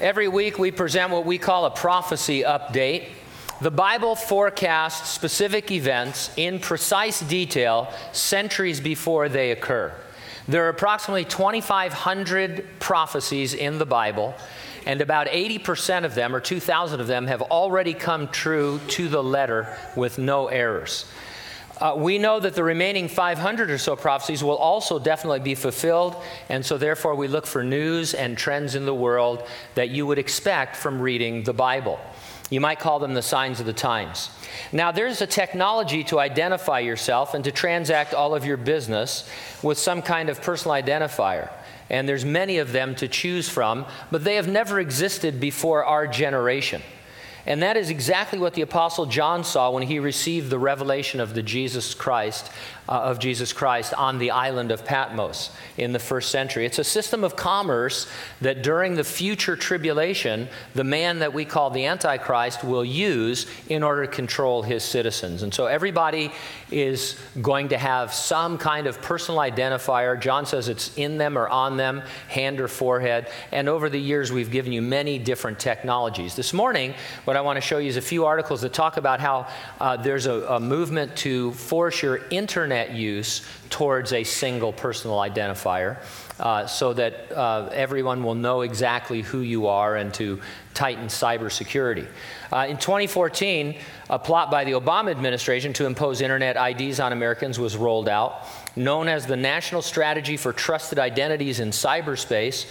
Every week we present what we call a prophecy update. The Bible forecasts specific events in precise detail centuries before they occur. There are approximately 2,500 prophecies in the Bible, and about 80% of them, or 2,000 of them, have already come true to the letter with no errors. Uh, we know that the remaining 500 or so prophecies will also definitely be fulfilled, and so therefore we look for news and trends in the world that you would expect from reading the Bible. You might call them the signs of the times. Now, there's a technology to identify yourself and to transact all of your business with some kind of personal identifier. And there's many of them to choose from, but they have never existed before our generation. And that is exactly what the apostle John saw when he received the revelation of the Jesus Christ uh, of Jesus Christ on the island of Patmos in the first century. It's a system of commerce that during the future tribulation, the man that we call the Antichrist will use in order to control his citizens. And so everybody is going to have some kind of personal identifier. John says it's in them or on them, hand or forehead. And over the years, we've given you many different technologies. This morning, what I want to show you is a few articles that talk about how uh, there's a, a movement to force your internet use towards a single personal identifier uh, so that uh, everyone will know exactly who you are and to tighten cybersecurity. Uh, in 2014, a plot by the Obama administration to impose internet IDs on Americans was rolled out, known as the National Strategy for Trusted Identities in Cyberspace.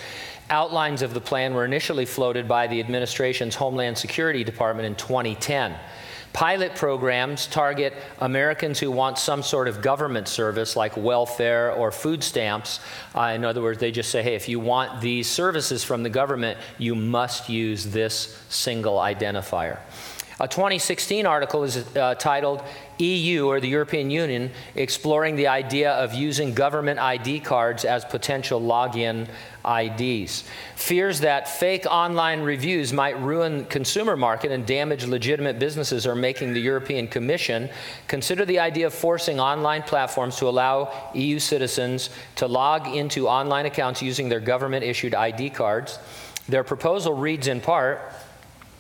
Outlines of the plan were initially floated by the administration's Homeland Security Department in 2010. Pilot programs target Americans who want some sort of government service like welfare or food stamps. Uh, in other words, they just say, hey, if you want these services from the government, you must use this single identifier. A 2016 article is uh, titled EU or the European Union exploring the idea of using government ID cards as potential login IDs. Fears that fake online reviews might ruin consumer market and damage legitimate businesses are making the European Commission consider the idea of forcing online platforms to allow EU citizens to log into online accounts using their government issued ID cards. Their proposal reads in part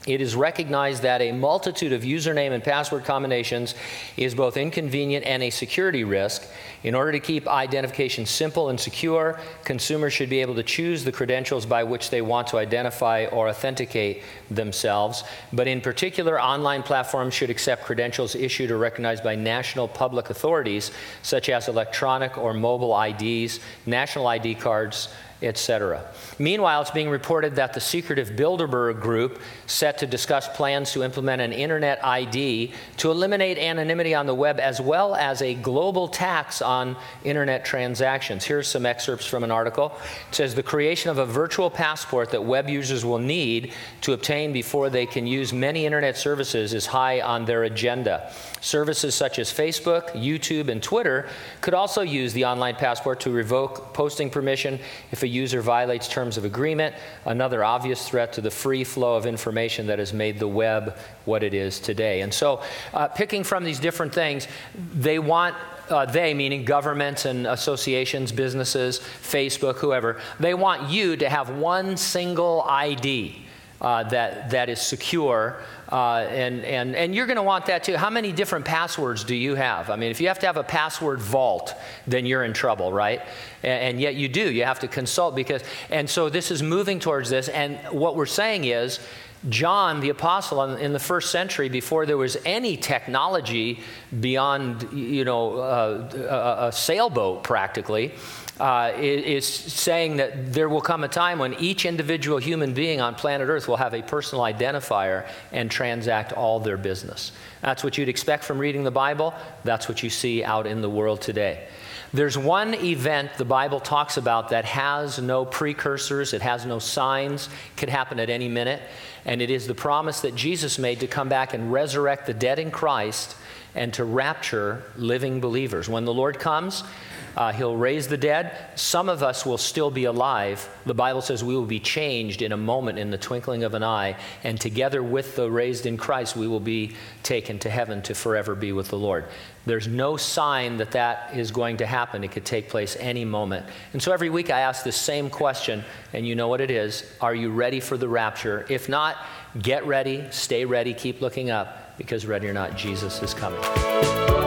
it is recognized that a multitude of username and password combinations is both inconvenient and a security risk. In order to keep identification simple and secure, consumers should be able to choose the credentials by which they want to identify or authenticate themselves. But in particular, online platforms should accept credentials issued or recognized by national public authorities, such as electronic or mobile IDs, national ID cards, etc. Meanwhile, it's being reported that the secretive Bilderberg group set to discuss plans to implement an internet ID to eliminate anonymity on the web as well as a global tax on internet transactions. Here's some excerpts from an article. It says the creation of a virtual passport that web users will need to obtain before they can use many internet services is high on their agenda. Services such as Facebook, YouTube, and Twitter could also use the online passport to revoke posting permission if a user violates terms of agreement, another obvious threat to the free flow of information that has made the web what it is today. And so, uh, picking from these different things, they want uh, they, meaning governments and associations, businesses, Facebook, whoever, they want you to have one single ID uh, that, that is secure. Uh, and, and, and you're going to want that too. How many different passwords do you have? I mean, if you have to have a password vault, then you're in trouble, right? And, and yet you do. You have to consult because, and so this is moving towards this. And what we're saying is, John the apostle in the first century, before there was any technology beyond, you know, uh, a, sailboat practically, uh, is saying that there will come a time when each individual human being on planet Earth will have a personal identifier and transact all their business. That's what you'd expect from reading the Bible. That's what you see out in the world today. There's one event the Bible talks about that has no precursors, it has no signs, could happen at any minute, and it is the promise that Jesus made to come back and resurrect the dead in Christ and to rapture living believers. When the Lord comes, Uh, he'll raise the dead. Some of us will still be alive. The Bible says we will be changed in a moment, in the twinkling of an eye, and together with the raised in Christ, we will be taken to heaven to forever be with the Lord. There's no sign that that is going to happen. It could take place any moment. And so every week I ask the same question, and you know what it is Are you ready for the rapture? If not, get ready, stay ready, keep looking up, because ready or not, Jesus is coming.